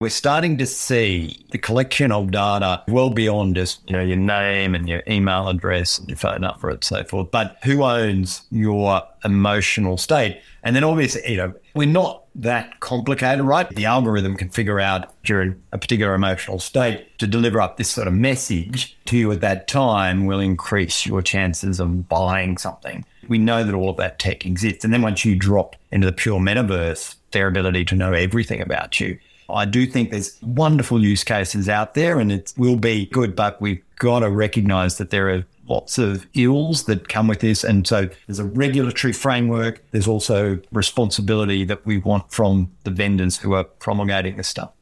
We're starting to see the collection of data well beyond just you know your name and your email address and your phone number and so forth. But who owns your emotional state? And then obviously, you know, we're not that complicated, right? The algorithm can figure out during a particular emotional state to deliver up this sort of message to you at that time will increase your chances of buying something. We know that all of that tech exists. And then once you drop into the pure metaverse, their ability to know everything about you I do think there's wonderful use cases out there and it will be good, but we've got to recognize that there are lots of ills that come with this. And so there's a regulatory framework. There's also responsibility that we want from the vendors who are promulgating this stuff.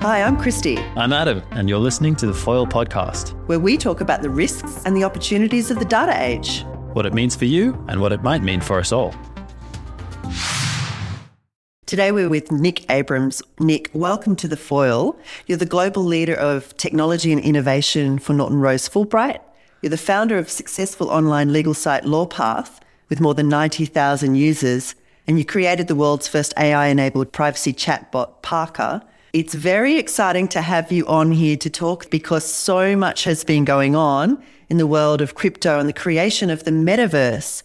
Hi, I'm Christy. I'm Adam, and you're listening to the Foil Podcast, where we talk about the risks and the opportunities of the data age, what it means for you, and what it might mean for us all. Today we're with Nick Abrahams. Nick, welcome to the Foil. You're the global leader of technology and innovation for Norton Rose Fulbright. You're the founder of successful online legal site LawPath with more than 90,000 users, and you created the world's first AI-enabled privacy chatbot, Parker it's very exciting to have you on here to talk because so much has been going on in the world of crypto and the creation of the metaverse.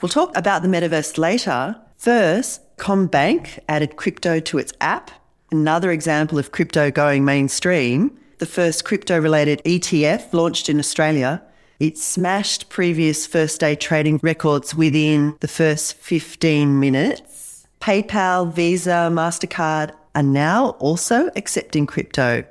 We'll talk about the metaverse later. First, CommBank added crypto to its app, another example of crypto going mainstream. The first crypto related ETF launched in Australia. It smashed previous first day trading records within the first 15 minutes. PayPal, Visa, MasterCard are now also accepting crypto.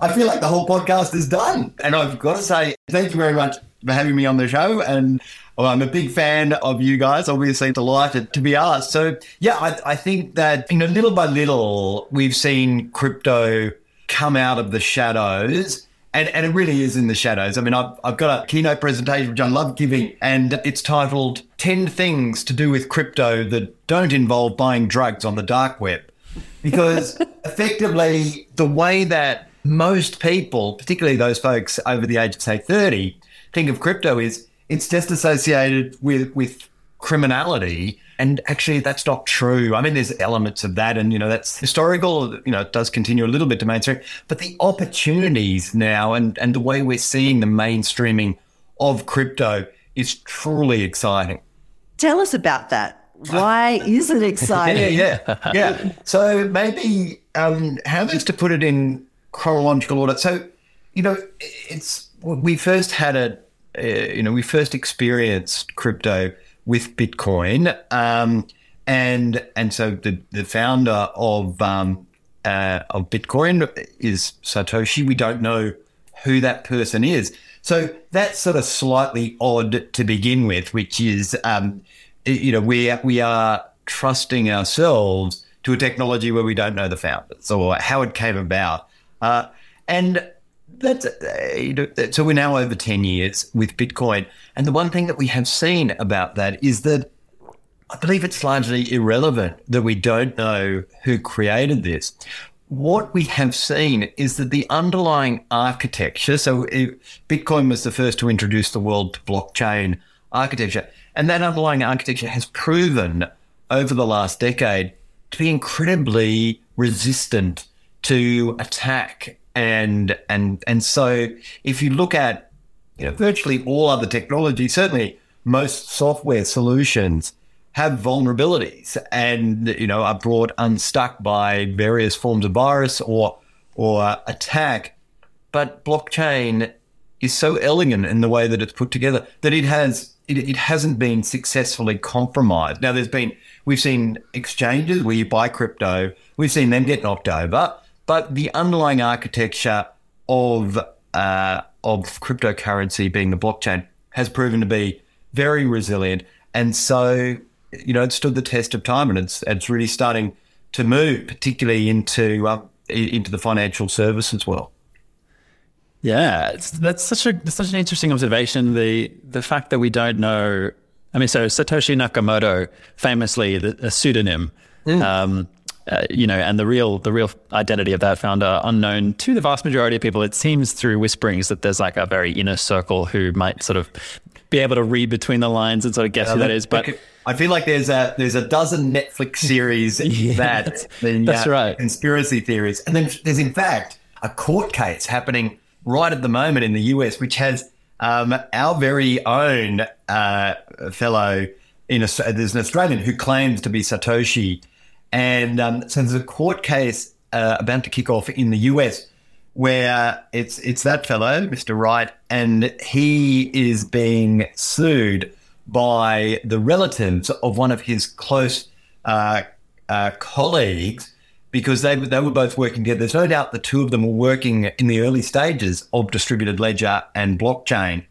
I feel like the whole podcast is done. And I've got to say, thank you very much for having me on the show. And well, I'm a big fan of you guys, obviously delighted to be asked. So, yeah, I, I think that, you know, little by little, we've seen crypto come out of the shadows. And, and it really is in the shadows. I mean, I've, I've got a keynote presentation which I love giving, and it's titled 10 Things to Do with Crypto That Don't Involve Buying Drugs on the Dark Web because effectively the way that most people, particularly those folks over the age of say 30, think of crypto is it's just associated with with criminality. And actually that's not true. I mean there's elements of that. And you know that's historical you know it does continue a little bit to mainstream. But the opportunities now and and the way we're seeing the mainstreaming of crypto is truly exciting. Tell us about that why is it exciting? yeah, yeah, yeah. So maybe um, how best to put it in chronological order. So, you know, it's we first had a, uh, you know, we first experienced crypto with Bitcoin, um, and and so the the founder of um, uh, of Bitcoin is Satoshi. We don't know who that person is. So that's sort of slightly odd to begin with, which is um, you know, we we are trusting ourselves to a technology where we don't know the founders or how it came about, uh, and that's uh, so we're now over ten years with Bitcoin, and the one thing that we have seen about that is that I believe it's largely irrelevant that we don't know who created this. What we have seen is that the underlying architecture, so Bitcoin was the first to introduce the world to blockchain architecture. And that underlying architecture has proven over the last decade to be incredibly resistant to attack. And and and so if you look at you know virtually all other technology, certainly most software solutions have vulnerabilities and you know are brought unstuck by various forms of virus or or attack. But blockchain is so elegant in the way that it's put together that it has it, it hasn't been successfully compromised. Now, there's been we've seen exchanges where you buy crypto, we've seen them get knocked over, but the underlying architecture of uh, of cryptocurrency being the blockchain has proven to be very resilient, and so you know it stood the test of time, and it's it's really starting to move, particularly into uh, into the financial services world. Yeah, that's such a such an interesting observation. The the fact that we don't know. I mean, so Satoshi Nakamoto, famously the, a pseudonym, mm. um, uh, you know, and the real the real identity of that founder unknown to the vast majority of people. It seems through whisperings that there's like a very inner circle who might sort of be able to read between the lines and sort of guess who that is. But I feel like there's a there's a dozen Netflix series Yeah, that that's- the, that's right. conspiracy theories, and then there's in fact a court case happening right at the moment in the US, which has um, our very own uh, fellow in a, there's an Australian who claims to be Satoshi, and um, so there's a court case uh, about to kick off in the US where it's it's that fellow, Mr. Wright, and he is being sued by the relatives of one of his close uh, uh, colleagues because they they were both working together. There's no doubt the two of them were working in the early stages of distributed ledger and blockchain,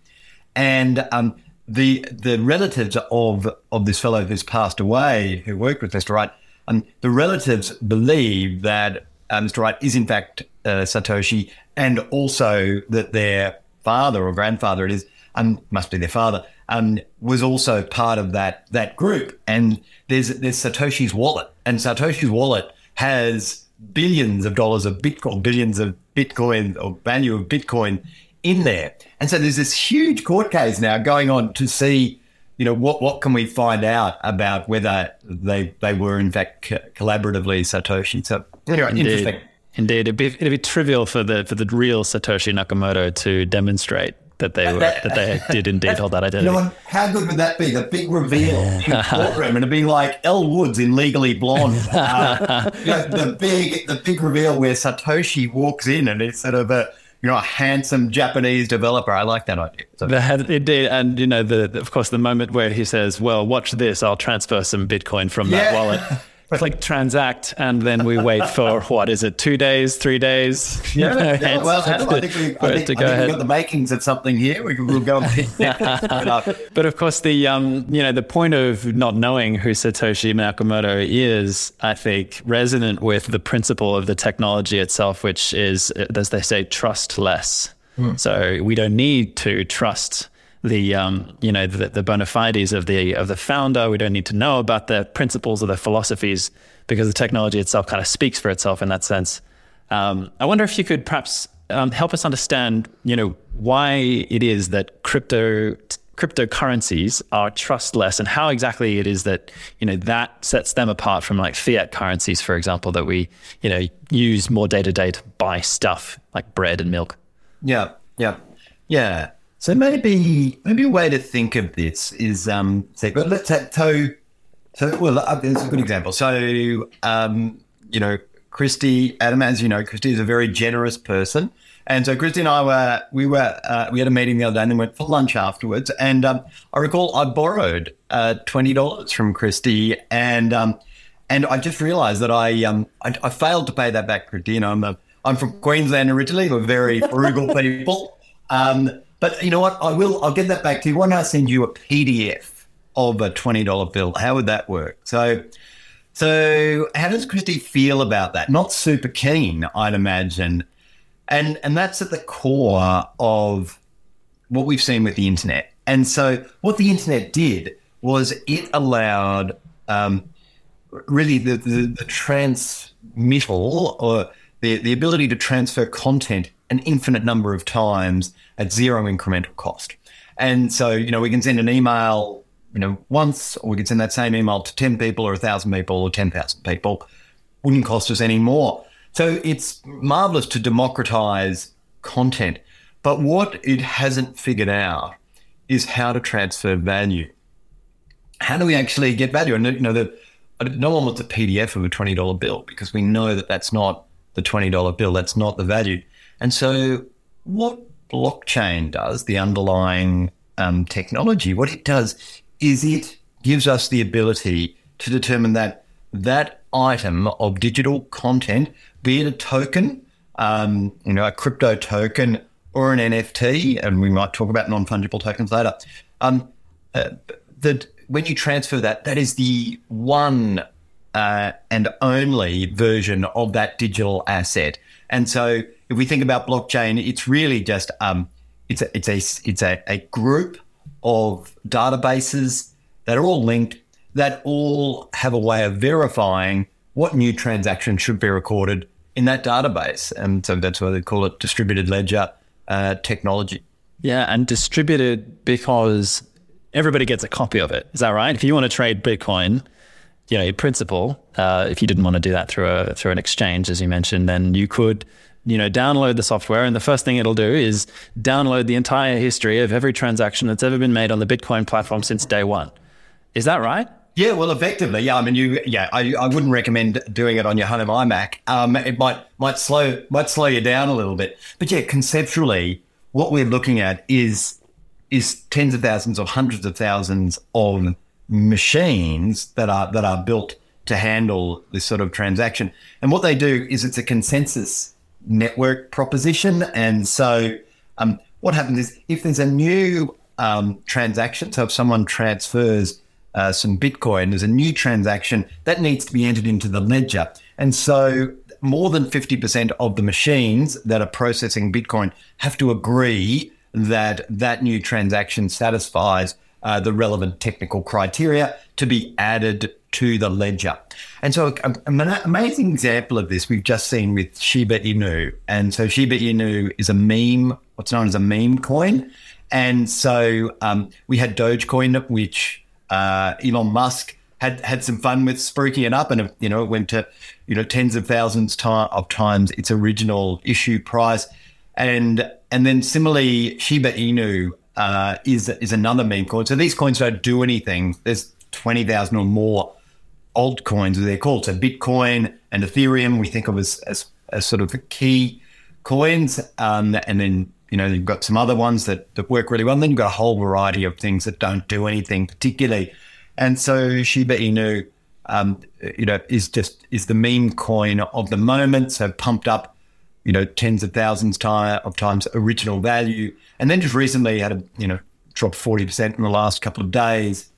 and um, the the relatives of of this fellow who's passed away, who worked with Mr. Wright, um, the relatives believe that uh, Mr. Wright is in fact uh, Satoshi, and also that their father or grandfather, it is, um, must be their father, um, was also part of that that group. And there's there's Satoshi's wallet, and Satoshi's wallet has billions of dollars of Bitcoin, billions of Bitcoin or value of Bitcoin in there. And so there's this huge court case now going on to see, you know, what what can we find out about whether they they were in fact co- collaboratively Satoshi. So anyway, interesting. Indeed. Indeed, it'd be, it'd be trivial for the for the real Satoshi Nakamoto to demonstrate that they were that they did indeed hold that You identity. know, and how good would that be? The big reveal in the courtroom, and it'd be like Elle Woods in Legally Blonde. Uh, you know, the big, the big reveal where Satoshi walks in and it's sort of a, you know, a handsome Japanese developer. I like that idea. So, That- Indeed, and you know, the, the- of course, the moment where he says, "Well, watch this, I'll transfer some Bitcoin from that Yeah. wallet." Click transact, and then we wait for what is it? Two days, three days? You know, yeah, well, Adam, I think, we, I to think, I think ahead. we've got the makings of something here. We, we'll go and pick it up. But of course, the um, you know the point of not knowing who Satoshi Nakamoto is, I think, resonant with the principle of the technology itself, which is, uh, as they say, trust less. So we don't need to trust the um, you know the, the bona fides of the of the founder. We don't need to know about the principles or the philosophies because the technology itself kind of speaks for itself in that sense. Um, I wonder if you could perhaps um, help us understand, you know, why it is that crypto cryptocurrencies are trustless, and how exactly it is that you know that sets them apart from like fiat currencies, for example, that we you know use more day to day to buy stuff like bread and milk. Yeah, yeah, yeah. So maybe maybe a way to think of this is um say, but let's have so so well. Uh, there's a good example. So um you know Christy Adam, as you know, Christy is a very generous person, and so Christy and I were we were uh, we had a meeting the other day and then went for lunch afterwards. And um, I recall I borrowed uh, twenty dollars from Christy, and um and I just realised that I um I, I failed to pay that back, Christy. You know, I'm a, I'm from Queensland originally. We're very frugal people. Um, but you know what? I will. I'll get that back to you. Why don't I send you a PDF of a twenty dollar bill? How would that work? So, so how does Christy feel about that? Not super keen, I'd imagine. And and that's at the core of what we've seen with the internet. And so what the internet did was it allowed um, really the, the, the transmittal or the, the ability to transfer content an infinite number of times at zero incremental cost. And so, you know, we can send an email, you know, once, or we can send that same email to 10 people or 1,000 people or 10,000 people. Wouldn't cost us any more. So it's marvelous to democratize content. But what it hasn't figured out is how to transfer value. How do we actually get value? And you know, the, no one wants a PDF of a twenty dollar bill because we know that that's not the twenty dollar bill. That's not the value. And so, what blockchain does, the underlying um, technology, what it does is it gives us the ability to determine that that item of digital content, be it a token, um, you know, a crypto token or an NFT, and we might talk about non fungible tokens later. Um, uh, that when you transfer that, that is the one uh, and only version of that digital asset. And so, if we think about blockchain, it's really just um, it's a it's a it's a, a group of databases that are all linked that all have a way of verifying what new transaction should be recorded in that database. And so that's why they call it distributed ledger uh, technology. Yeah, and distributed because everybody gets a copy of it. Is that right? If you want to trade Bitcoin, you know, in principle, uh, if you didn't want to do that through a through an exchange, as you mentioned, then you could, you know, download the software, and the first thing it'll do is download the entire history of every transaction that's ever been made on the Bitcoin platform since day one. Is that right? Yeah, well, effectively, yeah. I mean, you, yeah, I, I wouldn't recommend doing it on your home iMac. Um, it might might slow might slow you down a little bit, but yeah, conceptually, what we're looking at is is tens of thousands or hundreds of thousands of machines that are that are built to handle this sort of transaction. And what they do is it's a consensus network proposition. And so, um, what happens is if there's a new um, transaction, so if someone transfers uh, some Bitcoin, there's a new transaction that needs to be entered into the ledger. And so more than 50% of the machines that are processing Bitcoin have to agree that that new transaction satisfies uh, the relevant technical criteria to be added to the ledger. And so, um, an amazing example of this we've just seen with Shiba Inu. And so, Shiba Inu is a meme, what's known as a meme coin. And so, um, we had Dogecoin, which uh, Elon Musk had had some fun with spruiking it up, and you know it went to you know tens of thousands of times its original issue price, and and then similarly Shiba Inu uh, is is another meme coin. So these coins don't do anything. There's twenty thousand or more altcoins as they're called. So Bitcoin and Ethereum we think of as as, as sort of key coins, um, and then you know, you've got some other ones that, that work really well. And then you've got a whole variety of things that don't do anything particularly. And so Shiba Inu, um, you know, is just is the meme coin of the moment. So pumped up, you know, tens of thousands of times original value. And then just recently had a, you know, drop 40% in the last couple of days.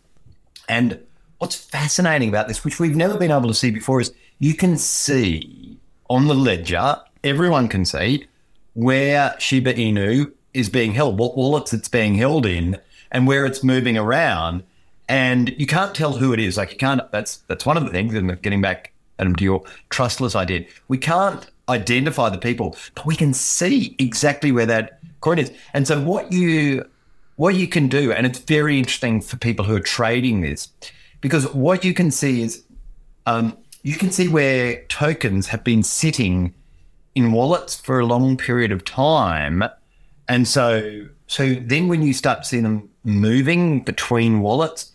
And what's fascinating about this, which we've never been able to see before, is you can see on the ledger, everyone can see where Shiba Inu is being held, what wallets it's being held in, and where it's moving around. And you can't tell who it is. Like you can't. That's that's one of the things. And getting back Adam, to your trustless idea, we can't identify the people, but we can see exactly where that coin is. And so what you what you can do, and it's very interesting for people who are trading this, because what you can see is um, you can see where tokens have been sitting in wallets for a long period of time. And so, so then when you start seeing them moving between wallets,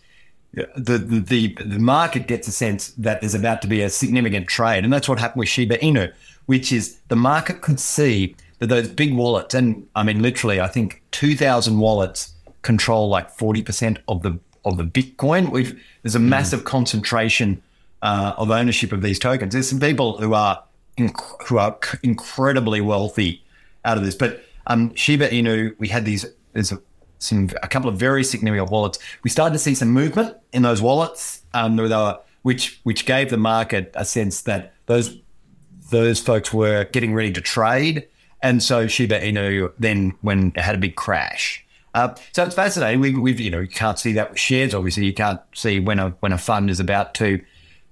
the, the, the market gets a sense that there's about to be a significant trade. And that's what happened with Shiba Inu, which is the market could see that those big wallets, and I mean, literally, I think 2,000 wallets control like 40% of the, of the Bitcoin. We've, there's a mm. massive concentration uh, of ownership of these tokens. There's some people who are inc- who are c- incredibly wealthy out of this. But um, Shiba Inu, we had these. There's a, some a couple of very significant wallets. We started to see some movement in those wallets, um, were, which which gave the market a sense that those those folks were getting ready to trade, and so Shiba Inu then when it had a big crash. Uh, so it's fascinating. We, we've you know you can't see that with shares. Obviously, you can't see when a when a fund is about to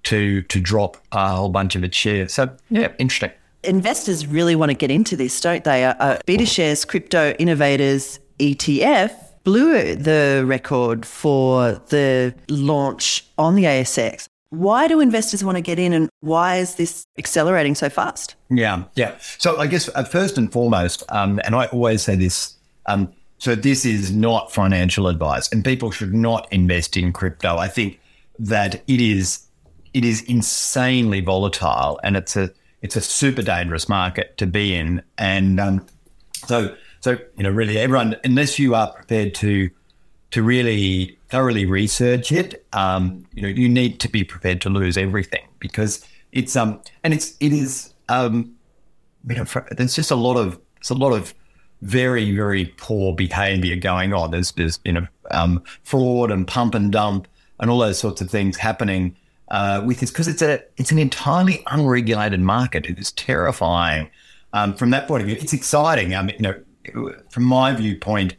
to to drop a whole bunch of its shares. So yeah, interesting. Investors really want to get into this, don't they? Uh, uh BetaShares Crypto Innovators ETF blew the record for the launch on the ASX. Why do investors want to get in and why is this accelerating so fast? Yeah, yeah. So I guess uh, first and foremost, um, and I always say this, um, so this is not financial advice and people should not invest in crypto. I think that it is it is insanely volatile and it's a it's a super dangerous market to be in. And um, so so you know really everyone unless you are prepared to to really thoroughly research it, um, you know you need to be prepared to lose everything because it's um and it's it is um you know there's just a lot of there's a lot of very very poor behavior going on. There's there's you know um, fraud and pump and dump and all those sorts of things happening uh, with this because it's a it's an entirely unregulated market. It is terrifying um, from that point of view. It's exciting. I mean, you know, from my viewpoint,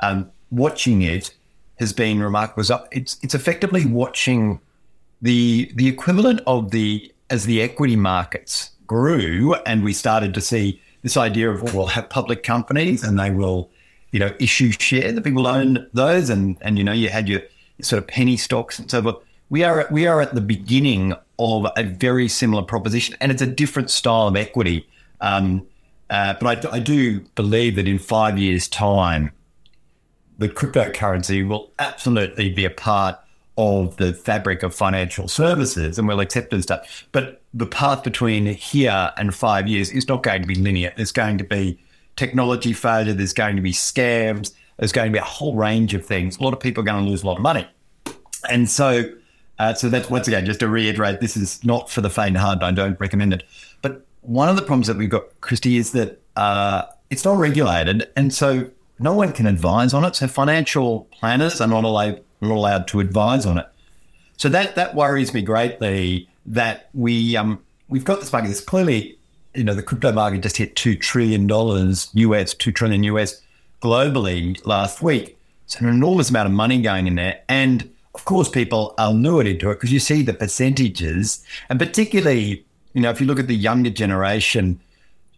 um, watching it has been remarkable. It's it's effectively watching the the equivalent of the as the equity markets grew and we started to see this idea of well, we'll have public companies and they will, you know, issue shares. The people own those, and and you know, you had your sort of penny stocks and so forth. We are we are at the beginning of a very similar proposition, and it's a different style of equity. Um, uh, but I, I do believe that in five years' time, the cryptocurrency will absolutely be a part of the fabric of financial services and we'll accept and stuff. But the path between here and five years is not going to be linear. There's going to be technology failure, there's going to be scams, there's going to be a whole range of things. A lot of people are going to lose a lot of money. And so, uh, so that's once again, just to reiterate, this is not for the faint heart. I don't recommend it. But one of the problems that we've got, Christy, is that uh, it's not regulated. And so no one can advise on it. So financial planners are not allowed, not allowed to advise on it. So that, that worries me greatly that we um, we've got this market. It's clearly, you know, the crypto market just hit two trillion dollars US, two trillion US globally last week. So an enormous amount of money going in there, and of course, people are lured into it because you see the percentages, and particularly, you know, if you look at the younger generation,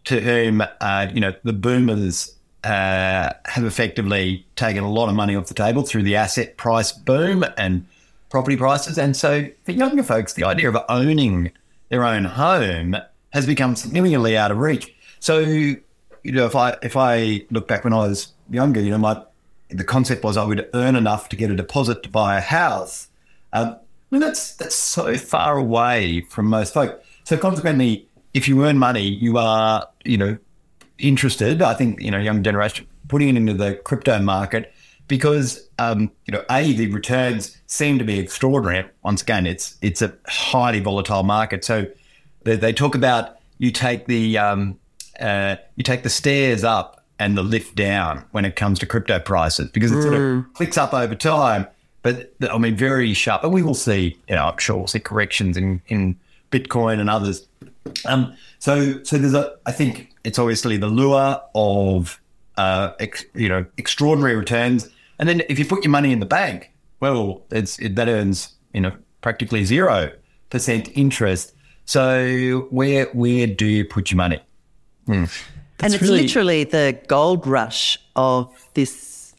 to whom uh, you know the boomers uh, have effectively taken a lot of money off the table through the asset price boom and property prices. And so for younger folks, the idea of owning their own home has become significantly out of reach. So, you know, if I if I look back when I was younger, you know, my the concept was I would earn enough to get a deposit to buy a house. Um, I mean, that's that's so far away from most folk. So consequently, if you earn money, you are, you know, interested. I think you know, young generation putting it into the crypto market because um, you know, a the returns seem to be extraordinary. Once again, it's it's a highly volatile market. So they, they talk about you take the um, uh, you take the stairs up and the lift down when it comes to crypto prices because it sort of mm. clicks up over time. But I mean, very sharp. And we will see. You know, I'm sure we'll see corrections in in Bitcoin and others. Um, so so there's a. I think it's obviously the lure of uh, ex, you know extraordinary returns and then if you put your money in the bank, well, it's it, that earns you know practically zero percent interest. So where where do you put your money? Hmm. And it's really... literally the gold rush of this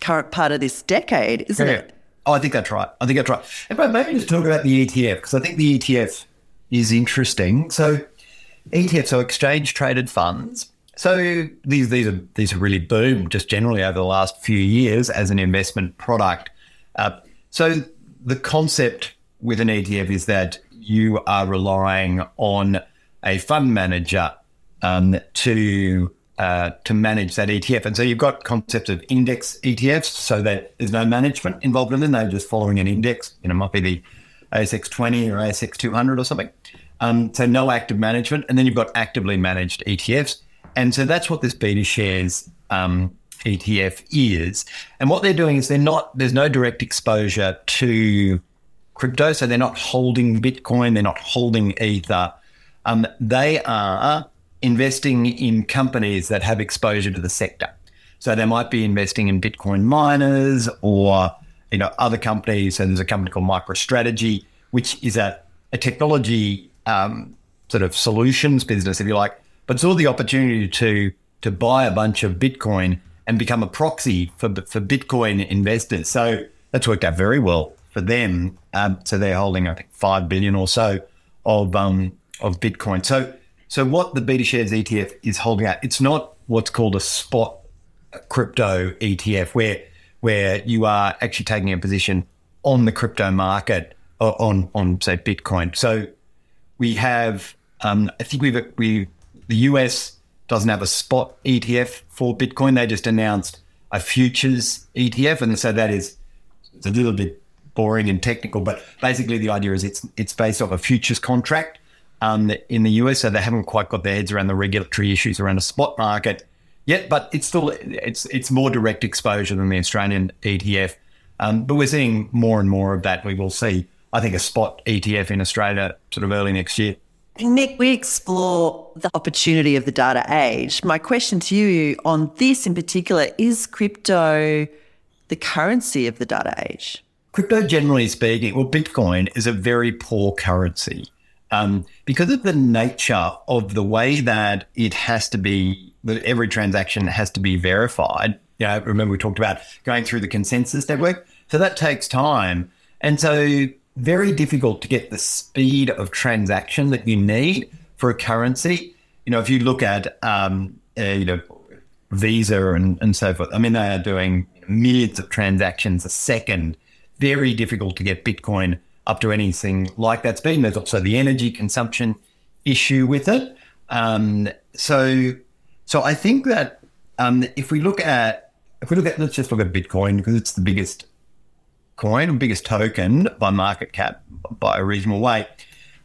current part of this decade, isn't yeah. it? Oh, I think that's right. I think that's right. And maybe just talk about the ETF because I think the ETF is interesting. So ETFs, so exchange traded funds, so these these are these have really boomed just generally over the last few years as an investment product. Uh, so the concept with an ETF is that you are relying on a fund manager um, to uh, to manage that ETF, and so you've got concepts of index ETFs, so that there's no management involved in them; they're just following an index. You know, might be the ASX 20 or ASX 200 or something. Um, so no active management, and then you've got actively managed ETFs. And so that's what this BetaShares um, ETF is. And what they're doing is they're not, there's no direct exposure to crypto. So they're not holding Bitcoin, they're not holding Ether. Um, they are investing in companies that have exposure to the sector. So they might be investing in Bitcoin miners or you know other companies. So there's a company called MicroStrategy, which is a, a technology um, sort of solutions business, if you like, but saw the opportunity to to buy a bunch of Bitcoin and become a proxy for for Bitcoin investors. So that's worked out very well for them. Um, so they're holding, I think, five billion or so of um, of Bitcoin. So so what the BetaShares ETF is holding out, it's not what's called a spot crypto ETF, where where you are actually taking a position on the crypto market on on say Bitcoin. So we have, um, I think we've we the US doesn't have a spot ETF for Bitcoin. They just announced a futures ETF, and so that is it's a little bit boring and technical, but basically the idea is it's it's based off a futures contract um, in the US. So they haven't quite got their heads around the regulatory issues around a spot market yet, but it's still it's it's more direct exposure than the Australian ETF. Um, but we're seeing more and more of that. We will see, I think, a spot ETF in Australia sort of early next year. Nick, we explore the opportunity of the data age. My question to you on this in particular is crypto the currency of the data age? Crypto, generally speaking, well, Bitcoin is a very poor currency. um, because of the nature of the way that it has to be, that every transaction has to be verified. You know, remember we talked about going through the consensus network. So that takes time. And so very difficult to get the speed of transaction that you need for a currency. You know, if you look at, um, uh, you know, Visa and, and so forth, I mean, they are doing millions of transactions a second. Very difficult to get Bitcoin up to anything like that's been. There's also the energy consumption issue with it. Um, so, so I think that um, if we look at if we look at let's just look at Bitcoin because it's the biggest coin, biggest token by market cap by a reasonable way.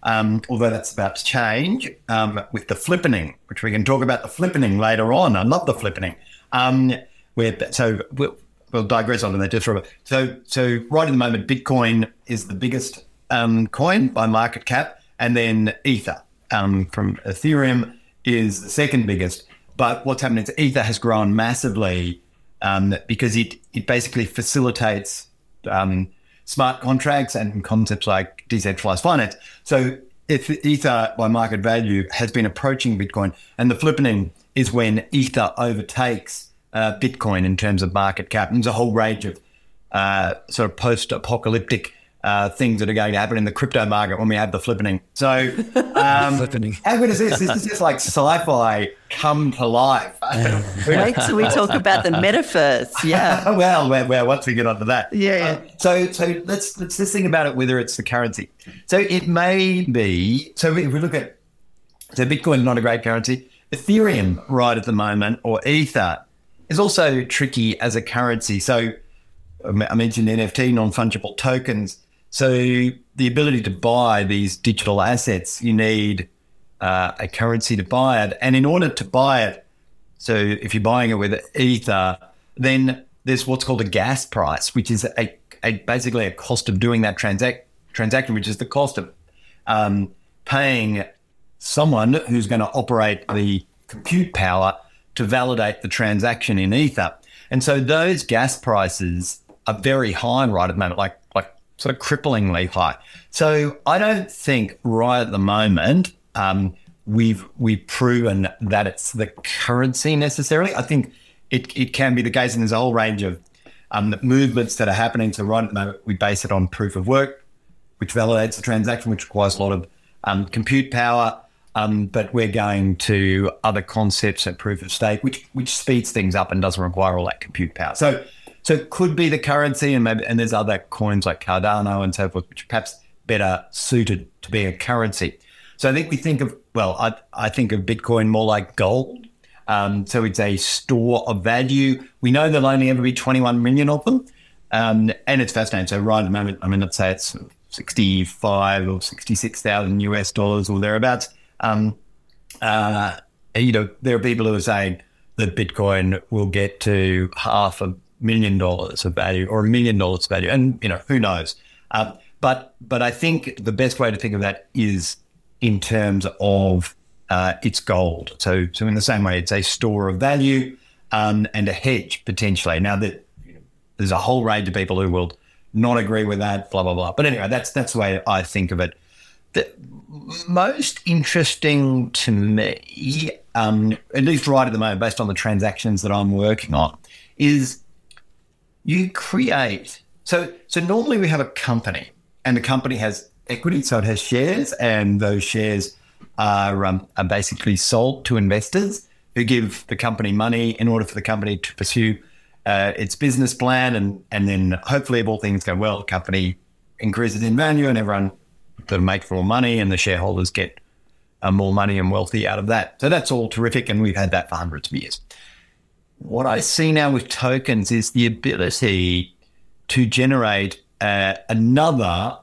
Um, although that's about to change um, with the flippening, which we can talk about the flippening later on. I love the flippening. Um, where so we'll, we'll digress on that just for a bit. So so right at the moment, Bitcoin is the biggest um, coin by market cap, and then Ether um, from Ethereum is the second biggest. But what's happening is Ether has grown massively um, because it it basically facilitates um, smart contracts and concepts like decentralized finance. So if Ether by market value has been approaching Bitcoin, and the flippening is when Ether overtakes uh, Bitcoin in terms of market cap. And there's a whole range of uh, sort of post-apocalyptic uh, things that are going to happen in the crypto market when we have the flippening. So, um, flippening. how good is this? This is just like sci-fi come to life. Wait till we talk about the metaverse. Yeah. well, well, well, once we get onto that. Yeah. yeah. Uh, so, so let's let's just think about it. Whether it's the currency. So it may be. So if we look at so Bitcoin, not a great currency. Ethereum, right at the moment, or Ether, is also tricky as a currency. So I mentioned NFT, non fungible tokens so the ability to buy these digital assets, you need uh, a currency to buy it, and in order to buy it, so if you're buying it with Ether, then there's what's called a gas price, which is a, a basically a cost of doing that transac- transaction, which is the cost of um, paying someone who's going to operate the compute power to validate the transaction in Ether. And so those gas prices are very high right at the moment, like sort of cripplingly high. So I don't think right at the moment um, we've we've proven that it's the currency necessarily. I think it, it can be the case, and there's a whole range of um, movements that are happening. So right at the moment, we base it on proof of work, which validates the transaction, which requires a lot of um, compute power. Um, but we're going to other concepts at proof of stake, which which speeds things up and doesn't require all that compute power. So so it could be the currency, and maybe and there's other coins like Cardano and so forth, which are perhaps better suited to be a currency. So I think we think of well, I, I think of Bitcoin more like gold. Um, so it's a store of value. We know there'll only ever be 21 million of them, um, and it's fascinating. So right at the moment, I mean, let's say it's 65 or 66,000 US dollars or thereabouts. Um, uh, you know, there are people who are saying that Bitcoin will get to half of million dollars of value or a million dollars of value. And, you know, who knows? Uh, but, but I think the best way to think of that is in terms of uh, its gold. So, so in the same way, it's a store of value um, and a hedge potentially. Now that you know, there's a whole range of people who will not agree with that, blah blah blah. But anyway, that's that's the way I think of it. The most interesting to me, um, at least right at the moment, based on the transactions that I'm working on, is you create. So, so normally we have a company, and the company has equity, so it has shares, and those shares are, um, are basically sold to investors who give the company money in order for the company to pursue uh, its business plan, and and then hopefully, if all things go well, the company increases in value, and everyone of makes more money, and the shareholders get uh, more money and wealthy out of that. So that's all terrific, and we've had that for hundreds of years what I see now with tokens is the ability to generate uh, another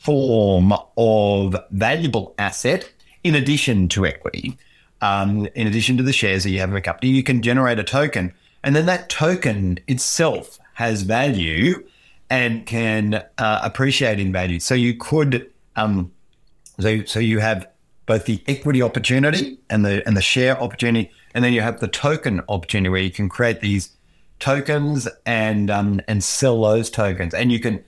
form of valuable asset in addition to equity. Um, in addition to the shares that you have in a company, you can generate a token, and then that token itself has value and can uh, appreciate in value. So you could, um, so so you have both the equity opportunity and the and the share opportunity and then you have the token opportunity where you can create these tokens and um, and sell those tokens, and you can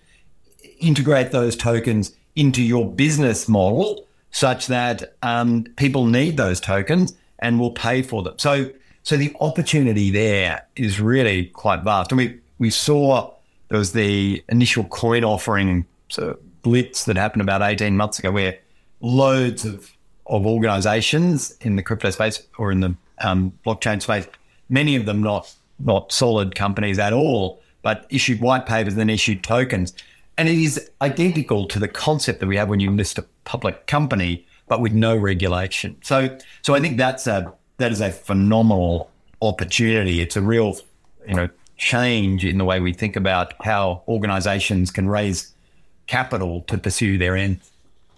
integrate those tokens into your business model such that um, people need those tokens and will pay for them. So, so the opportunity there is really quite vast. And we, we saw there was the initial coin offering blitz that happened about 18 months ago where loads of, of organizations in the crypto space or in the um, blockchain space, many of them not, not solid companies at all, but issued white papers and issued tokens. And it is identical to the concept that we have when you list a public company, but with no regulation. So, so I think that's a that is a phenomenal opportunity. It's a real, you know, change in the way we think about how organizations can raise capital to pursue their ends.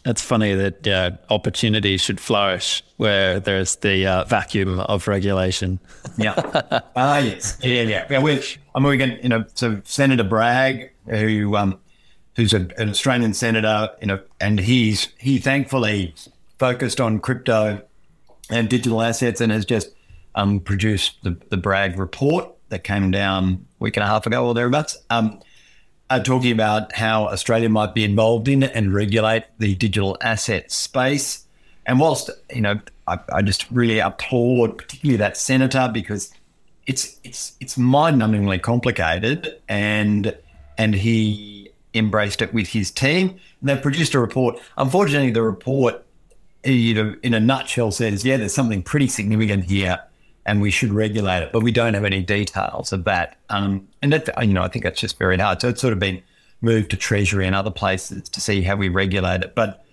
It's funny that yeah, opportunity should flourish where there's the uh, vacuum of regulation. yeah. Ah, uh, yes. Yeah, yeah. yeah we, I mean, we can, you know, so Senator Bragg, who, um, who's a, an Australian senator, you know, and he's he thankfully focused on crypto and digital assets and has just um, produced the, the Bragg report that came down a week and a half ago or thereabouts, um, uh, talking about how Australia might be involved in and regulate the digital asset space. And whilst, you know, I, I just really applaud particularly that senator because it's it's it's mind-numbingly complicated and and he embraced it with his team. And they've produced a report. Unfortunately, the report you know, in a nutshell says, yeah, there's something pretty significant here and we should regulate it, but we don't have any details of that. Um, and that, you know, I think that's just very hard. So it's sort of been moved to Treasury and other places to see how we regulate it. But,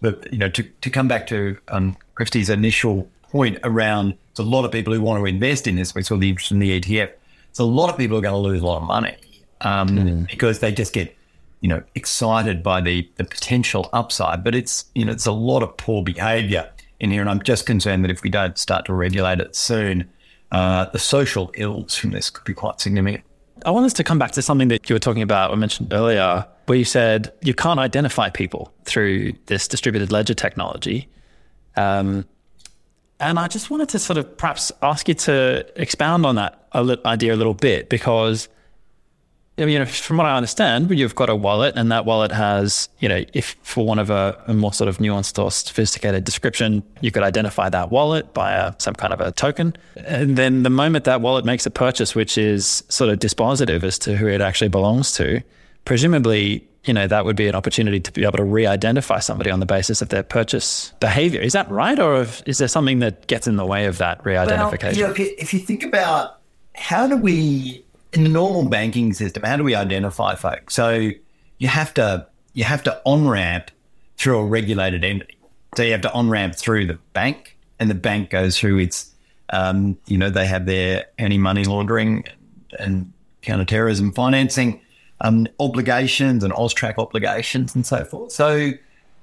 but you know, to, to come back to um, Christy's initial point around, there's a lot of people who want to invest in this. We saw the interest in the ETF. So a lot of people are going to lose a lot of money um, mm. because they just get you know, excited by the the potential upside, but it's you know, it's a lot of poor behaviour in here, and I'm just concerned that if we don't start to regulate it soon, uh, the social ills from this could be quite significant. I want us to come back to something that you were talking about, I mentioned earlier, where you said you can't identify people through this distributed ledger technology. Um, and I just wanted to sort of perhaps ask you to expound on that idea a little bit because you mean, from what I understand, you've got a wallet, and that wallet has, you know, if for one of a, a, more sort of nuanced or sophisticated description, you could identify that wallet by a, some kind of a token. And then the moment that wallet makes a purchase, which is sort of dispositive as to who it actually belongs to, presumably, you know, that would be an opportunity to be able to re-identify somebody on the basis of their purchase behavior. Is that right, or is there something that gets in the way of that re-identification? Well, you know, if, you, if you think about how do we in the normal banking system, how do we identify folks? So you have to you have to on ramp through a regulated entity. So you have to on ramp through the bank, and the bank goes through its, um, you know, they have their anti money laundering and counterterrorism financing um, obligations and AUSTRAC obligations and so forth. So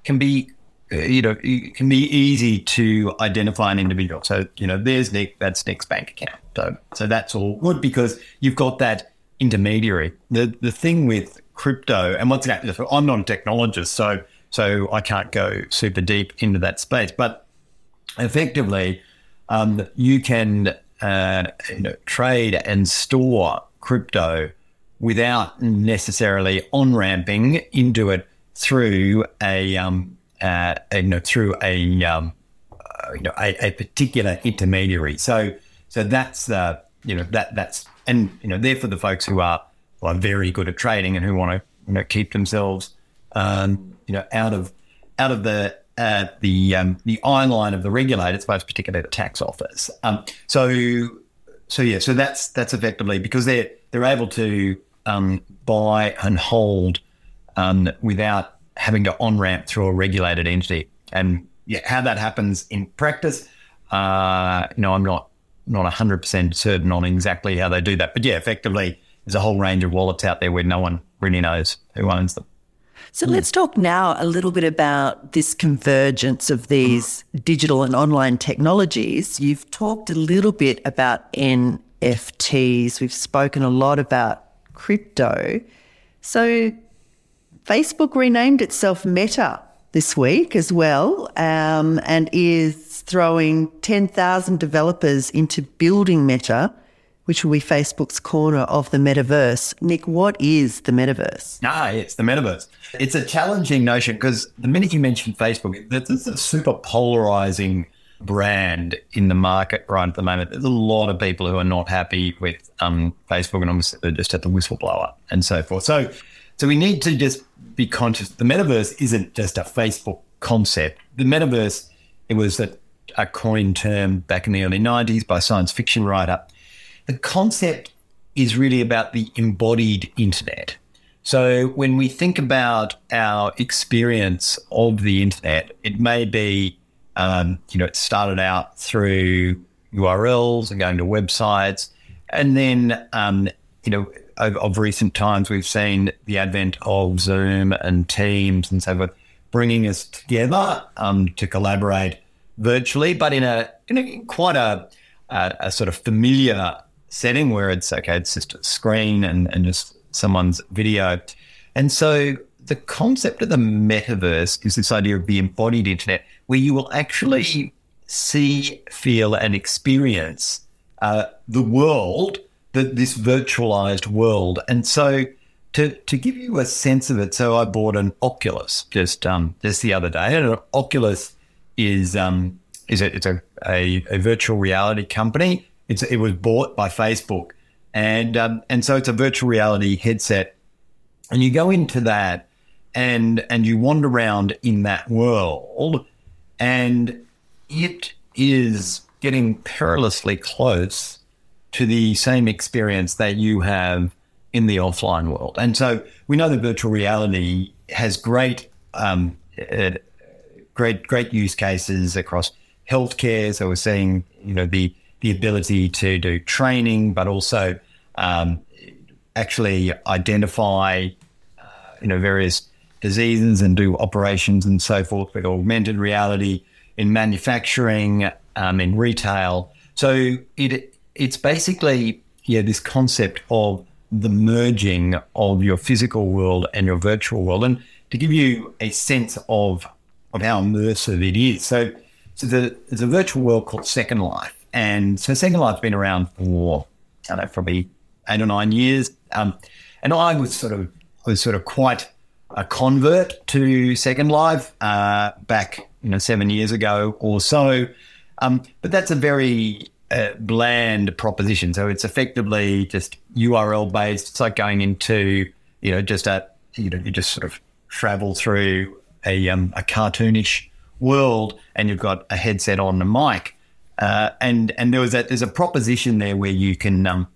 can be you know, it can be easy to identify an individual. So, you know, there's Nick, that's Nick's bank account. So, so that's all good because you've got that intermediary. The the thing with crypto, and once again, I'm not a technologist, so so I can't go super deep into that space. But effectively, um, you can uh, you know, trade and store crypto without necessarily on ramping into it through a um, uh, you know, through a, um, uh, you know, a, a, particular intermediary. So, so that's the, you know, that that's, and you know, they're for the folks who are, are very good at trading and who want to, you know, keep themselves, um, you know, out of, out of the, uh, the um, the eye line of the regulators, most particularly the tax office. Um, so, so yeah, so that's that's effectively because they're they're able to um, buy and hold um, without having to on ramp through a regulated entity. And yeah, how that happens in practice, uh, you know, I'm not not 100% certain on exactly how they do that. But yeah, effectively, there's a whole range of wallets out there where no one really knows who owns them. So let's talk now a little bit about this convergence of these digital and online technologies. You've talked a little bit about NFTs. We've spoken a lot about crypto. So Facebook renamed itself Meta this week as well um, and is throwing 10,000 developers into building Meta which will be Facebook's corner of the metaverse. Nick, what is the metaverse? Ah, it's the metaverse. It's a challenging notion because the minute you mention Facebook, it's a super polarizing brand in the market right at the moment. There's a lot of people who are not happy with um, Facebook, and obviously they're just at the whistleblower and so forth. So, so we need to just be conscious. The metaverse isn't just a Facebook concept. The metaverse, it was a, a coined term back in the early '90s by science fiction writer. The concept is really about the embodied internet. So when we think about our experience of the internet, it may be um, you know, it started out through URLs and going to websites. And then, um, you know, of, of, recent times, we've seen the advent of Zoom and Teams and so forth, bringing us together um, to collaborate virtually, but in a, in a quite a, a, a, sort of familiar setting where it's okay, it's just a screen and, and just someone's video. And so the concept of the metaverse is this idea of the embodied internet where you will actually see, feel, and experience uh, the world, the, this virtualized world. And so, to, to give you a sense of it, so I bought an Oculus just um, just the other day, and an Oculus is um, is a, it's a, a, a virtual reality company. It's it was bought by Facebook, and um, and so it's a virtual reality headset, and you go into that, and and you wander around in that world and it is getting perilously close to the same experience that you have in the offline world. And so we know that virtual reality has great, um, great, great use cases across healthcare. So we're seeing, you know, the the ability to do training, but also um, actually identify, uh, you know, various diseases and do operations and so forth with augmented reality in manufacturing, um, in retail. So it it's basically yeah this concept of the merging of your physical world and your virtual world, and to give you a sense of of how immersive it is. So so the, there's a virtual world called Second Life, and so Second Life's been around for I don't know probably eight or nine years, um, and I was sort of was sort of quite a convert to Second Life uh, back you know seven years ago or so. Um, but that's a very uh, bland proposition. So it's effectively just URL based. It's like going into you know just a you know you just sort of travel through a um, a cartoonish world, and you've got a headset on a mic. Uh, and and there was a there's a proposition there where you can um,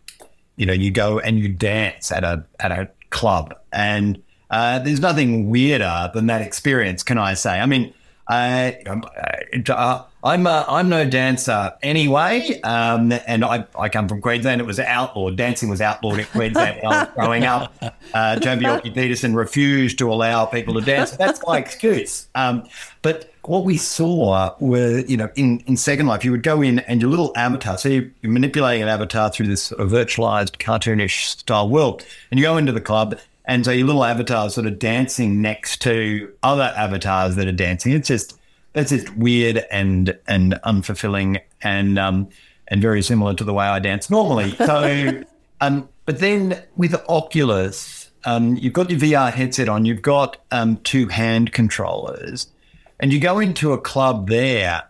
you know you go and you dance at a at a club and uh, there's nothing weirder than that experience, can I say? I mean, I, uh, I'm uh, I'm no dancer anyway, um, and I, I come from Queensland. It was outlawed. Dancing was outlawed in Queensland when I was growing up. Uh, Joh Bjelke-Petersen refused to allow people to dance. That's my excuse. Um, but what we saw were, you know, in, in Second Life, you would go in and your little avatar, so you're manipulating an avatar through this sort of virtualized, cartoonish style world, and you go into the club and so your little avatar is sort of dancing next to other avatars that are dancing. It's just that's just weird and and unfulfilling and um and very similar to the way I dance normally. So um but then with Oculus, um, you've got your VR headset on, you've got um, two hand controllers, and you go into a club there,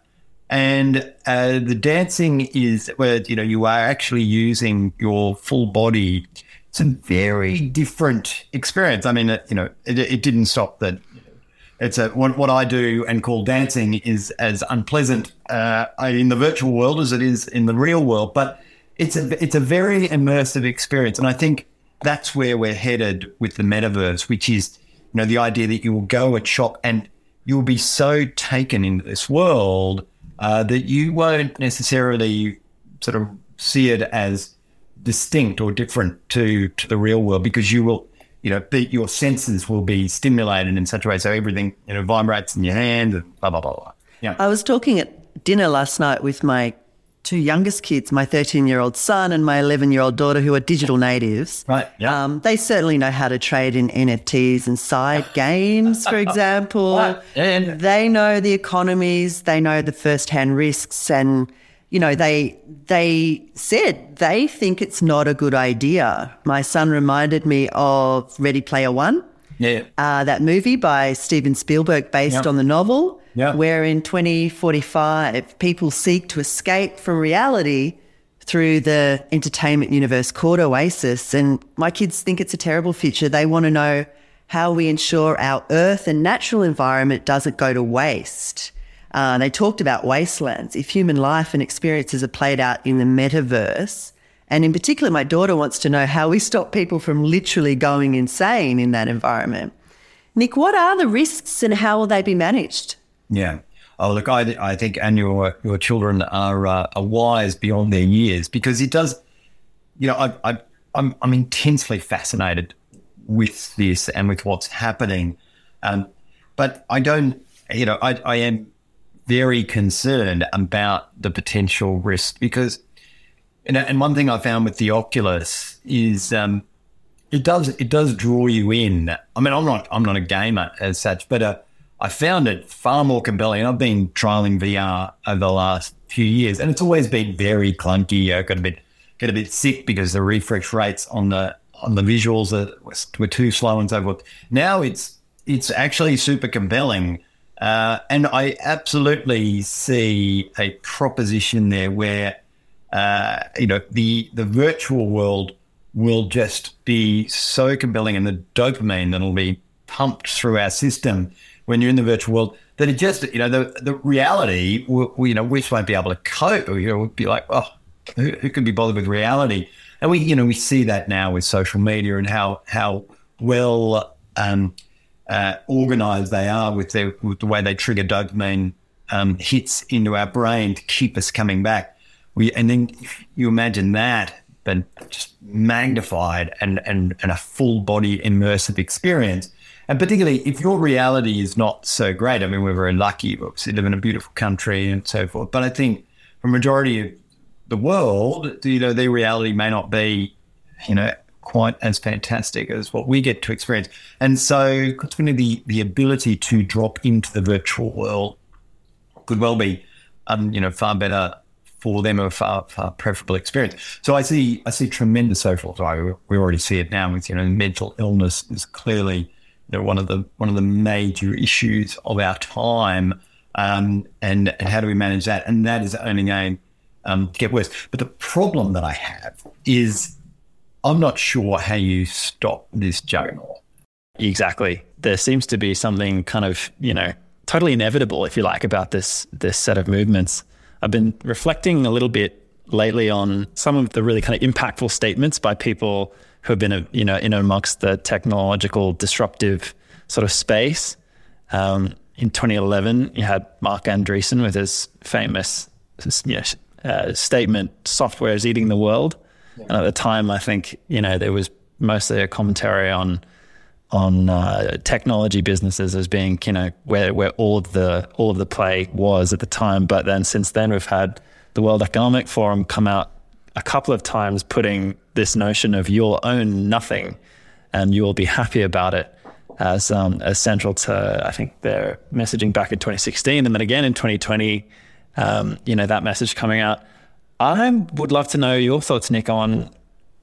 and uh, the dancing is where you know you are actually using your full body it's a very different experience. I mean, it, you know, it, it didn't stop that. It's a what, what I do and call dancing is as unpleasant uh, in the virtual world as it is in the real world, but it's a it's a very immersive experience, and I think that's where we're headed with the metaverse, which is you know the idea that you will go and shop and you will be so taken into this world uh, that you won't necessarily sort of see it as distinct or different to to the real world because you will you know be, your senses will be stimulated in such a way so everything you know vibrates in your hand and blah blah blah blah. Yeah. I was talking at dinner last night with my two youngest kids my 13 year old son and my 11 year old daughter who are digital natives. Right yeah. Um, they certainly know how to trade in nfts and side games for example. And they know the economies they know the first hand risks and you know, they they said they think it's not a good idea. My son reminded me of Ready Player One. Yeah. Uh, that movie by Steven Spielberg, based Yeah. on the novel, Yeah. where in 2045 people seek to escape from reality through the entertainment universe called Oasis. And my kids think it's a terrible future. They want to know how we ensure our earth and natural environment doesn't go to waste. Uh, they talked about wastelands. If human life and experiences are played out in the metaverse, and in particular, my daughter wants to know how we stop people from literally going insane in that environment. Nick, what are the risks and how will they be managed? Yeah. Oh, look, I, I think, and your your children are uh, are wise beyond their years because it does. You know, I, I I'm I'm intensely fascinated with this and with what's happening, um, but I don't. You know, I I am very concerned about the potential risk because, and one thing I found with the Oculus is. Um, it does it does draw you in. I mean, I'm not I'm not a gamer as such, but uh, I found it far more compelling. I've been trialing VR over the last few years, and it's always been very clunky. I got a bit get a bit sick because the refresh rates on the on the visuals were too slow and so forth. Now it's it's actually super compelling, uh, and I absolutely see a proposition there where uh, you know the the virtual world will just be so compelling and the dopamine that'll be pumped through our system when you're in the virtual world that it just you know the the reality we, we, you know we just won't be able to cope. You know we'll be like oh who, who can be bothered with reality? And we you know we see that now with social media and how how well um, uh, organized they are with their with the way they trigger dopamine um, hits into our brain to keep us coming back we and then you imagine that but just magnified and, and, and a full body immersive experience. And particularly if your reality is not so great, I mean, we're very lucky, we obviously live in a beautiful country and so forth. But I think for majority of the world, you know, their reality may not be, you know, quite as fantastic as what we get to experience. And so consequently the, the ability to drop into the virtual world could well be, um, you know, far better for them a far, far preferable experience. So I see I see tremendous social. So we already see it now with you know mental illness is clearly you know one of the one of the major issues of our time, um, and and how do we manage that? And that is only going um, to get worse. But the problem that I have is I'm not sure how you stop this juggernaut. Exactly. There seems to be something kind of you know totally inevitable, if you like, about this this set of movements. I've been reflecting a little bit lately on some of the really kind of impactful statements by people who have been, you know, in amongst the technological disruptive sort of space. Um, in 2011, you had Marc Andreessen with his famous you know, uh, statement, "Software is eating the world." And at the time, I think you know there was mostly a commentary on on uh, technology businesses as being you know where where all of the all of the play was at the time. But then since then we've had the World Economic Forum come out a couple of times putting this notion of you'll own nothing and you will be happy about it as um, as central to I think their messaging back in 2016 and then again in 2020. Um, you know that message coming out. I would love to know your thoughts, Nick, on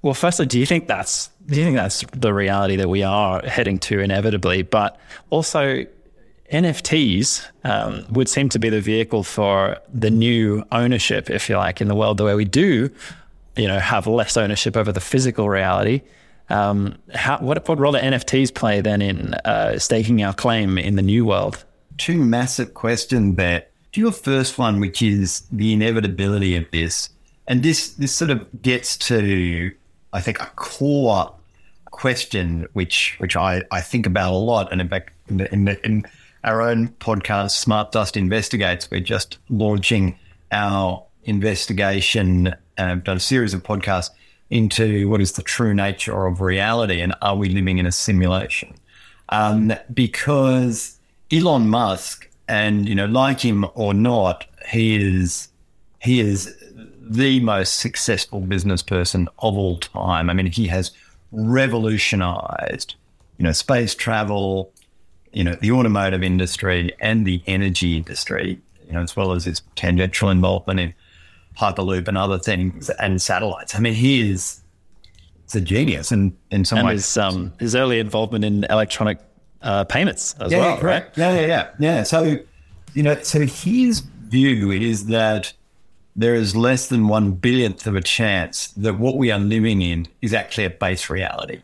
well, firstly, do you think that's do you think that's the reality that we are heading to inevitably? But also, NFTs um, would seem to be the vehicle for the new ownership, if you like, in the world, the way we do, you know, have less ownership over the physical reality. Um, how, what, what role do NFTs play then in uh, staking our claim in the new world? Two massive questions there. To your first one, which is the inevitability of this, and this this sort of gets to, I think, a core question which which I, I think about a lot, and in fact, in, in, in our own podcast, Smart Dust Investigates, we're just launching our investigation. And I've done a series of podcasts into what is the true nature of reality and are we living in a simulation? Um, because Elon Musk, and you know, like him or not, he is he is the most successful business person of all time. I mean, he has revolutionized, you know, space travel, you know, the automotive industry and the energy industry, you know, as well as his tangential involvement in Hyperloop and other things and satellites. I mean, he is it's a genius in, in some and ways. his, um, his early involvement in electronic uh, payments as yeah, well, correct. right? Yeah, yeah, yeah, yeah. So, you know, so his view is that there is less than one billionth of a chance that what we are living in is actually a base reality,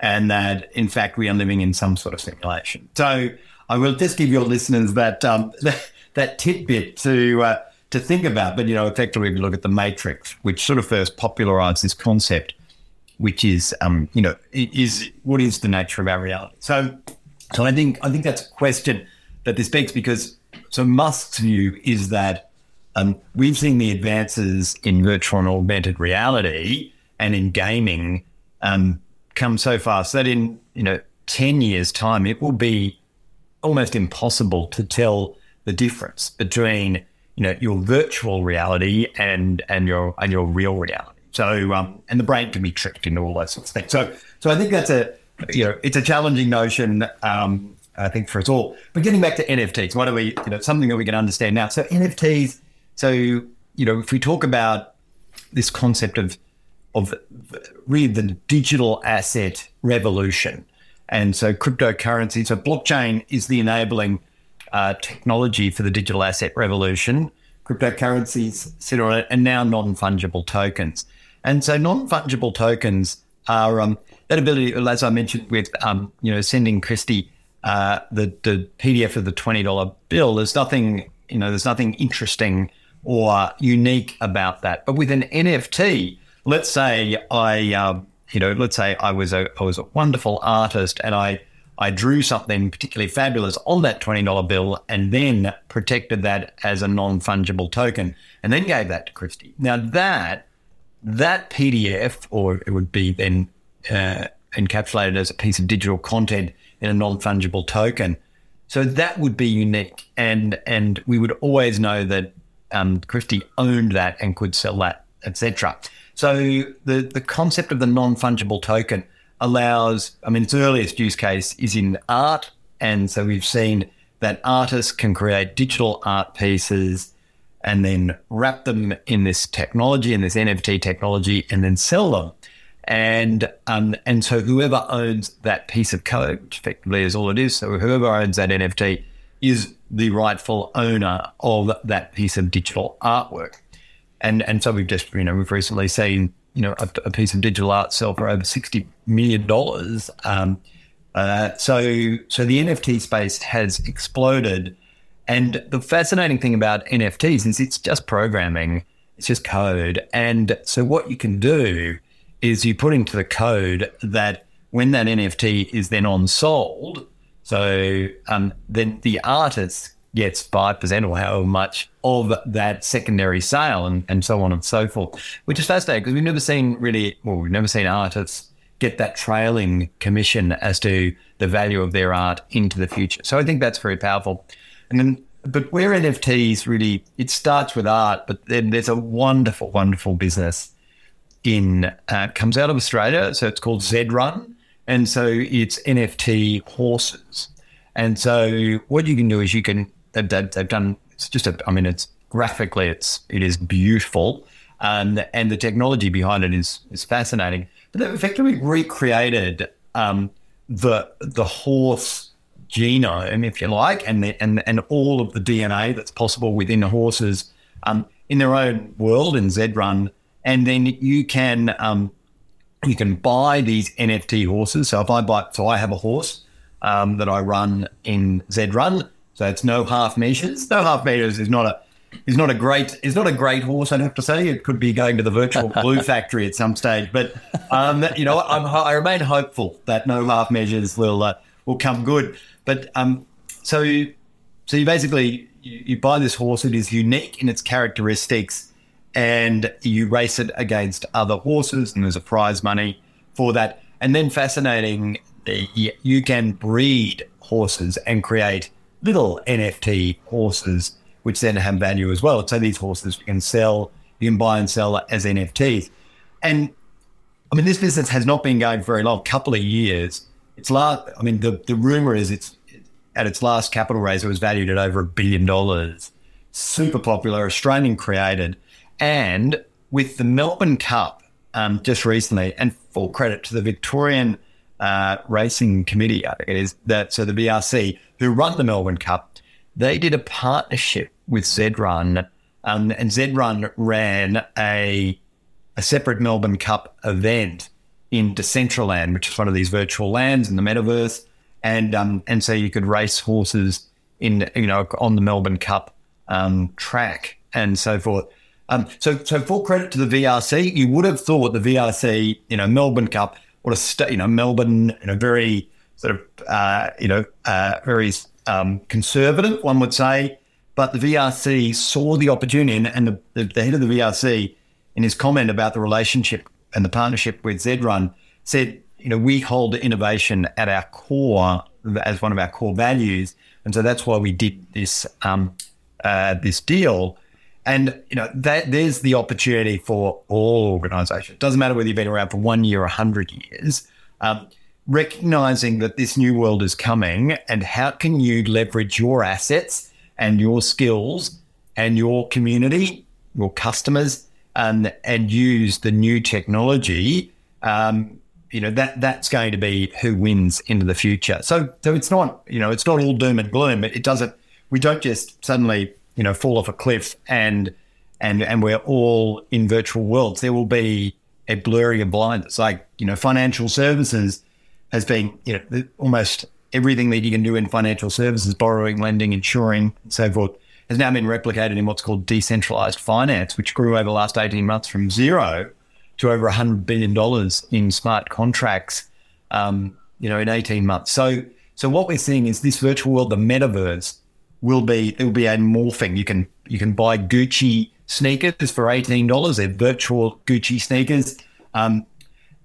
and that in fact we are living in some sort of simulation. So, I will just give your listeners that um, that, that tidbit to. Uh, to think about, but you know, effectively, if you look at the Matrix, which sort of first popularized this concept, which is, um, you know, is what is the nature of our reality? So, so I think I think that's a question that this begs because so Musk's view is that um, we've seen the advances in virtual and augmented reality and in gaming um, come so fast that in you know ten years' time it will be almost impossible to tell the difference between you know your virtual reality and and your and your real reality. So um, and the brain can be tricked into all those sorts of things. So so I think that's a you know it's a challenging notion. Um, I think for us all. But getting back to NFTs, what are we you know something that we can understand now? So NFTs. So you know if we talk about this concept of of really the digital asset revolution. And so cryptocurrency, so blockchain is the enabling uh, technology for the digital asset revolution. Cryptocurrencies sit on it, and now non-fungible tokens. And so non-fungible tokens are um, that ability, as I mentioned, with um, you know sending Christy uh, the the PDF of the twenty dollar bill. There's nothing you know there's nothing interesting or unique about that. But with an NFT, let's say I um, you know let's say I was a I was a wonderful artist and I I drew something particularly fabulous on that $20 bill and then protected that as a non-fungible token and then gave that to Christy. Now that that PDF, or it would be then uh, encapsulated as a piece of digital content in a non-fungible token. So that would be unique, and and we would always know that um, Christy owned that and could sell that, etc. So the the concept of the non-fungible token allows, I mean, its earliest use case is in art. And so we've seen that artists can create digital art pieces and then wrap them in this technology, in this NFT technology, and then sell them. And um, and so whoever owns that piece of code, which effectively is all it is, so whoever owns that NFT is the rightful owner of that piece of digital artwork. And and so we've just you know we've recently seen you know, a, a, piece of digital art sell for over sixty million dollars. Um, uh, so, so the NFT space has exploded, and the fascinating thing about NFTs is it's just programming, it's just code, and so what you can do is you put into the code that when that NFT is then on sold, so um, then the artist gets 5% or however much of that secondary sale and, and so on and so forth, which is fascinating because we've never seen really, well, we've never seen artists get that trailing commission as to the value of their art into the future. So I think that's very powerful. And then, but where NFTs really, it starts with art, but then there's a wonderful, wonderful business in, uh, comes out of Australia. So it's called Zed Run, And so it's NFT horses. And so what you can do is you can they've, they've done it's just a I mean it's graphically it's it is beautiful um, and the technology behind it is is fascinating but they've effectively recreated um, the the horse genome if you like and the, and and all of the DNA that's possible within the horses um, in their own world in Zed Run and then you can um, you can buy these NFT horses so if I buy so I have a horse um, that I run in Zed Run. so it's no half measures. No half measures is not a is not a great is not a great horse. I'd have to say it could be going to the virtual glue factory at some stage. But um, you know, I'm, i remain hopeful that no half measures will uh, will come good. But um, so you, so you basically you, you buy this horse. It is unique in its characteristics, and you race it against other horses, and there's a prize money for that. And then fascinating, you can breed horses and create little NFT horses, which then have value as well. So these horses you can sell, you can buy and sell as NFTs. And I mean, this business has not been going very long, couple of years. It's last, I mean, the, the rumor is it's at its last capital raise, it was valued at over a billion dollars. Super popular, Australian created. And with the Melbourne Cup um, just recently, and full credit to the Victorian uh, Racing Committee, I think it is, that so the VRC, who run the Melbourne Cup, they did a partnership with Zed Run, um, and Zed Run ran a a separate Melbourne Cup event in Decentraland, which is one of these virtual lands in the metaverse, and um, and so you could race horses in you know on the Melbourne Cup um, track and so forth. Um, so so full credit to the VRC. You would have thought the VRC, you know, Melbourne Cup, what a st- you know Melbourne, you know, very sort of uh, you know uh, very um, conservative, one would say. But the VRC saw the opportunity, and the, the, the, head of the VRC, in his comment about the relationship and the partnership with Zed Run, said, you know, we hold innovation at our core as one of our core values, and so that's why we did this um, uh, this deal. And you know, that there's the opportunity for all organisations. Doesn't matter whether you've been around for one year or hundred years. Um, recognizing that this new world is coming and how can you leverage your assets and your skills and your community, your customers, and and use the new technology. Um, you know that that's going to be who wins into the future. So so it's not you know it's not all doom and gloom. It, it doesn't. We don't just suddenly you know fall off a cliff and and and we're all in virtual worlds. There will be a blurring of. It's like you know financial services has been, you know, almost everything that you can do in financial services, borrowing, lending, insuring, and so forth, has now been replicated in what's called decentralized finance, which grew over the last 18 months from zero to over $100 billion in smart contracts, um, you know, in 18 months. So, so what we're seeing is this virtual world, the metaverse, will be, it will be a morphing. You can, you can buy Gucci sneakers for $18. They're virtual Gucci sneakers. Um,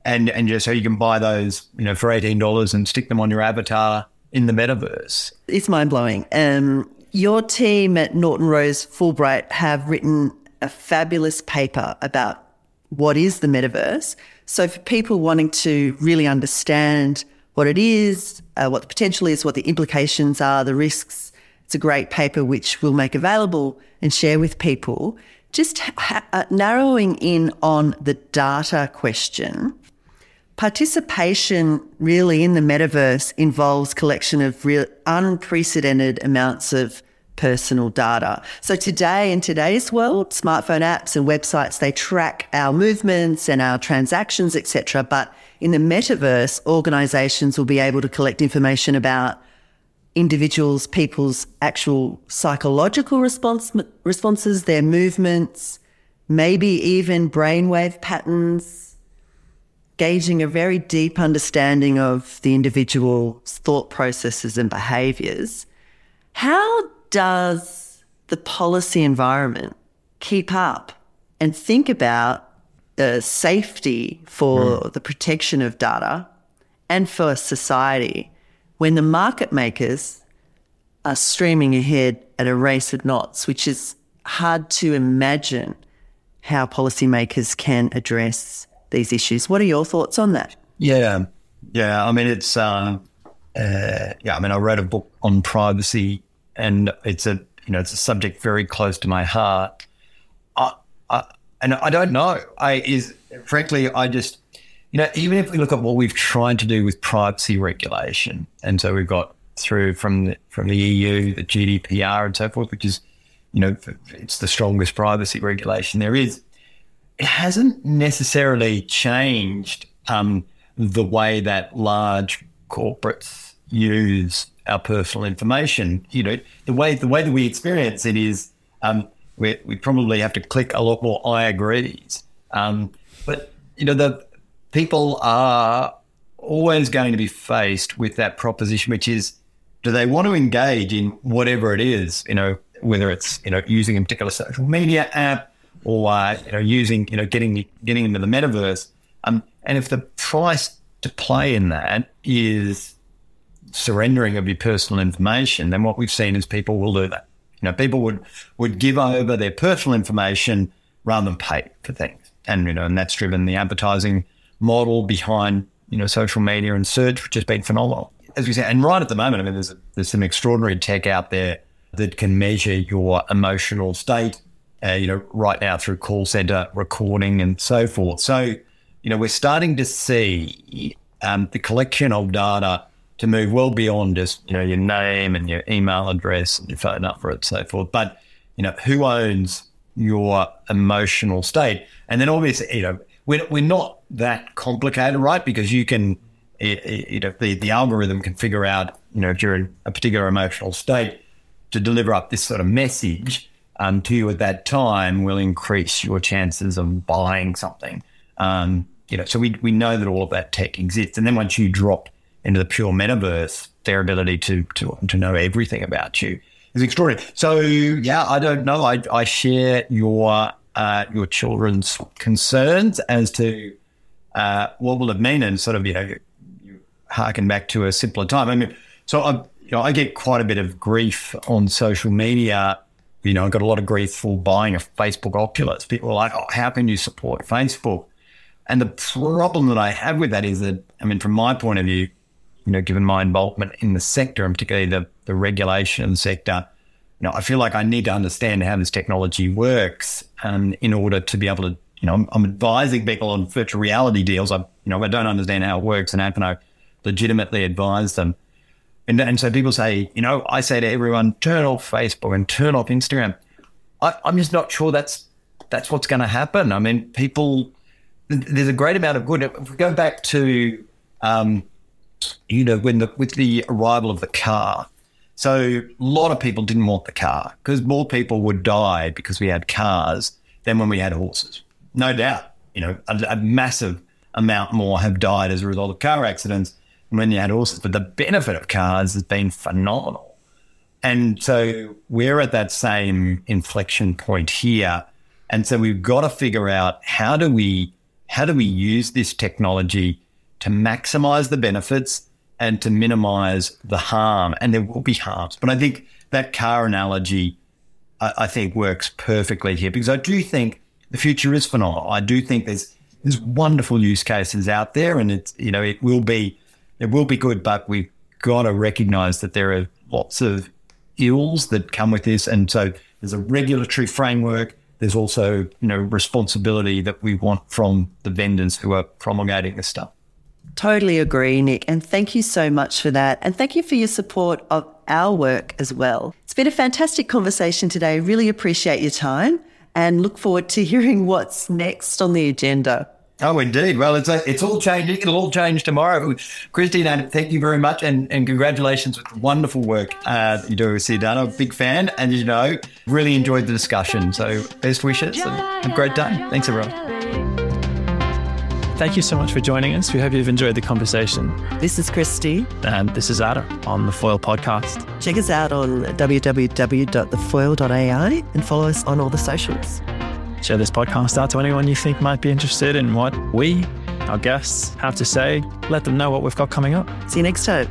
and and just so you can buy those, you know, for eighteen dollars and stick them on your avatar in the metaverse. It's mind blowing. Um, your team at Norton Rose Fulbright have written a fabulous paper about what is the metaverse. So for people wanting to really understand what it is, uh, what the potential is, what the implications are, the risks, it's a great paper which we'll make available and share with people. Just ha- uh, narrowing in on the data question Participation really in the metaverse involves collection of real unprecedented amounts of personal data. So today in today's world, smartphone apps and websites they track our movements and our transactions, etc. But in the metaverse, organizations will be able to collect information about individuals, people's actual psychological response, responses, their movements, maybe even brainwave patterns, gauging a very deep understanding of the individual's thought processes and behaviors. How does the policy environment keep up and think about the safety for mm. the protection of data and for society when the market makers are streaming ahead at a race of knots, which is hard to imagine how policymakers can address these issues. What are your thoughts on that? Yeah, yeah. I mean, it's uh, uh, yeah. I mean, I wrote a book on privacy, and it's a you know it's a subject very close to my heart. I, I and I don't know. I is frankly, I just you know even if we look at what we've tried to do with privacy regulation, and so we've got through from the, from the EU, the GDPR, and so forth, which is you know it's the strongest privacy regulation there is it hasn't necessarily changed um, the way that large corporates use our personal information. You know, the way the way that we experience it is um, we we probably have to click a lot more I agrees. Um, but you know, the people are always going to be faced with that proposition, which is, do they want to engage in whatever it is? You know, whether it's you know using a particular social media app or uh, you know using you know getting getting into the metaverse. Um, and if the price to play in that is surrendering of your personal information, then what we've seen is people will do that. You know, people would would give over their personal information rather than pay for things, and you know, and that's driven the advertising model behind you know social media and search, which has been phenomenal. As we say, and right at the moment, I mean, there's there's some extraordinary tech out there that can measure your emotional state uh, you know, right now through call center recording and so forth. So, you know, we're starting to see um, the collection of data to move well beyond just you know your name and your email address and your phone number and so forth. But you know, who owns your emotional state? And then obviously, you know, we're, we're not that complicated, right? Because you can, you know, the, the algorithm can figure out, you know, if you're in a particular emotional state to deliver up this sort of message um, to you at that time will increase your chances of buying something. Um, you know, so we, we know that all of that tech exists. And then once you drop into the pure metaverse, their ability to, to, to know everything about you is extraordinary. So yeah, I don't know. I, I share your uh, your children's concerns as to uh, what will it mean, and sort of you know you harken back to a simpler time. I mean, so I you know I get quite a bit of grief on social media. You know, I got a lot of grief for buying a Facebook Oculus. People are like, "Oh, how can you support Facebook?" And the problem that I have with that is that, I mean, from my point of view, you know, given my involvement in the sector and particularly the, the regulation sector, you know, I feel like I need to understand how this technology works um, in order to be able to, you know, I'm, I'm, advising people on virtual reality deals. I, you know, I don't understand how it works and how can I legitimately advise them? And, and so people say, you know, I say to everyone, turn off Facebook and turn off Instagram. I, I'm just not sure that's that's what's going to happen. I mean, people, there's a great amount of good. If we go back to um, you know, when the with the arrival of the car. So a lot of people didn't want the car because more people would die because we had cars than when we had horses. No doubt, you know, a, a massive amount more have died as a result of car accidents than when you had horses. But the benefit of cars has been phenomenal. And so we're at that same inflection point here. And so we've got to figure out how do we how do we use this technology to maximize the benefits and to minimize the harm. And there will be harms. But I think that car analogy, I, I think, works perfectly here because I do think the future is phenomenal. I do think there's there's wonderful use cases out there, and it's you know it will be it will be good, but we've got to recognize that there are lots of ills that come with this, and so there's a regulatory framework. There's also you know responsibility that we want from the vendors who are promulgating this stuff. Totally agree, Nick. And thank you so much for that. And thank you for your support of our work as well. It's been a fantastic conversation today. Really appreciate your time and look forward to hearing what's next on the agenda. Oh, indeed. Well, it's a, it's all changing. It'll all change tomorrow. Christine, thank you very much, and, and congratulations with the wonderful work uh, that you do with Cdana. I'm a big fan, and you know, really enjoyed the discussion. So, best wishes and have a great day. Thanks, everyone. Thank you so much for joining us. We hope you've enjoyed the conversation. This is Christy. And this is Ada on the Foil podcast. Check us out on www.thefoil.ai and follow us on all the socials. Share this podcast out to anyone you think might be interested in what we, our guests, have to say. Let them know what we've got coming up. See you next time.